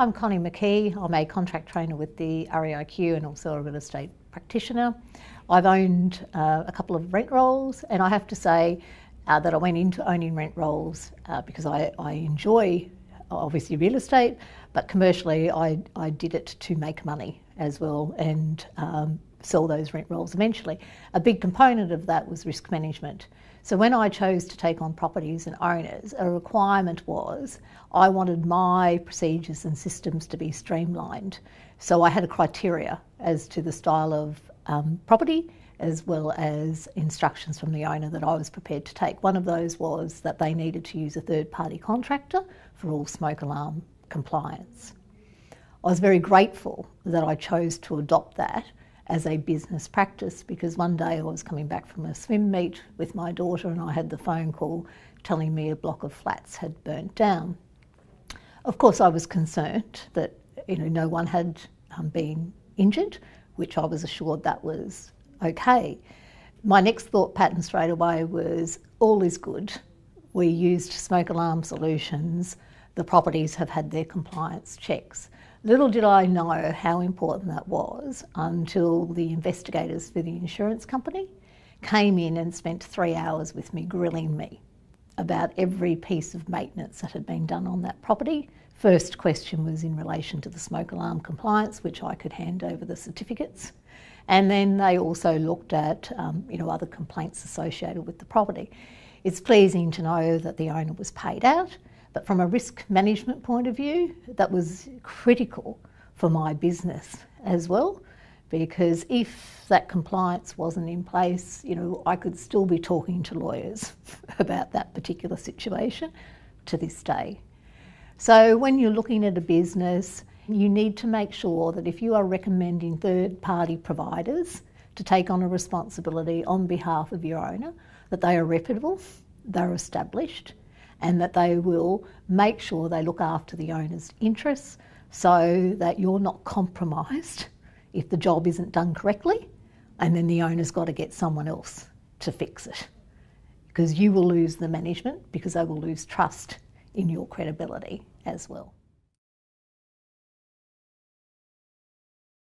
I'm Connie McKee. I'm a contract trainer with the REIQ and also a real estate practitioner. I've owned uh, a couple of rent rolls, and I have to say uh, that I went into owning rent rolls uh, because I, I enjoy obviously real estate, but commercially I, I did it to make money as well and um, sell those rent rolls eventually. A big component of that was risk management. So when I chose to take on properties and owners, a requirement was I wanted my procedures and systems to be streamlined. So I had a criteria as to the style of um, property as well as instructions from the owner that I was prepared to take. One of those was that they needed to use a third party contractor for all smoke alarm compliance. I was very grateful that I chose to adopt that as a business practice because one day I was coming back from a swim meet with my daughter and I had the phone call telling me a block of flats had burnt down. Of course, I was concerned that you know no one had um, been injured, which I was assured that was okay. My next thought pattern straight away was all is good. We used smoke alarm solutions. The properties have had their compliance checks. Little did I know how important that was until the investigators for the insurance company came in and spent three hours with me grilling me about every piece of maintenance that had been done on that property. First question was in relation to the smoke alarm compliance, which I could hand over the certificates. And then they also looked at um, you know, other complaints associated with the property. It's pleasing to know that the owner was paid out, but from a risk management point of view, that was critical for my business as well because if that compliance wasn't in place, you know, I could still be talking to lawyers about that particular situation to this day. So when you're looking at a business, you need to make sure that if you are recommending third party providers to take on a responsibility on behalf of your owner, that they are reputable, they're established, and that they will make sure they look after the owner's interests so that you're not compromised if the job isn't done correctly, and then the owner's got to get someone else to fix it. Because you will lose the management because they will lose trust in your credibility as well.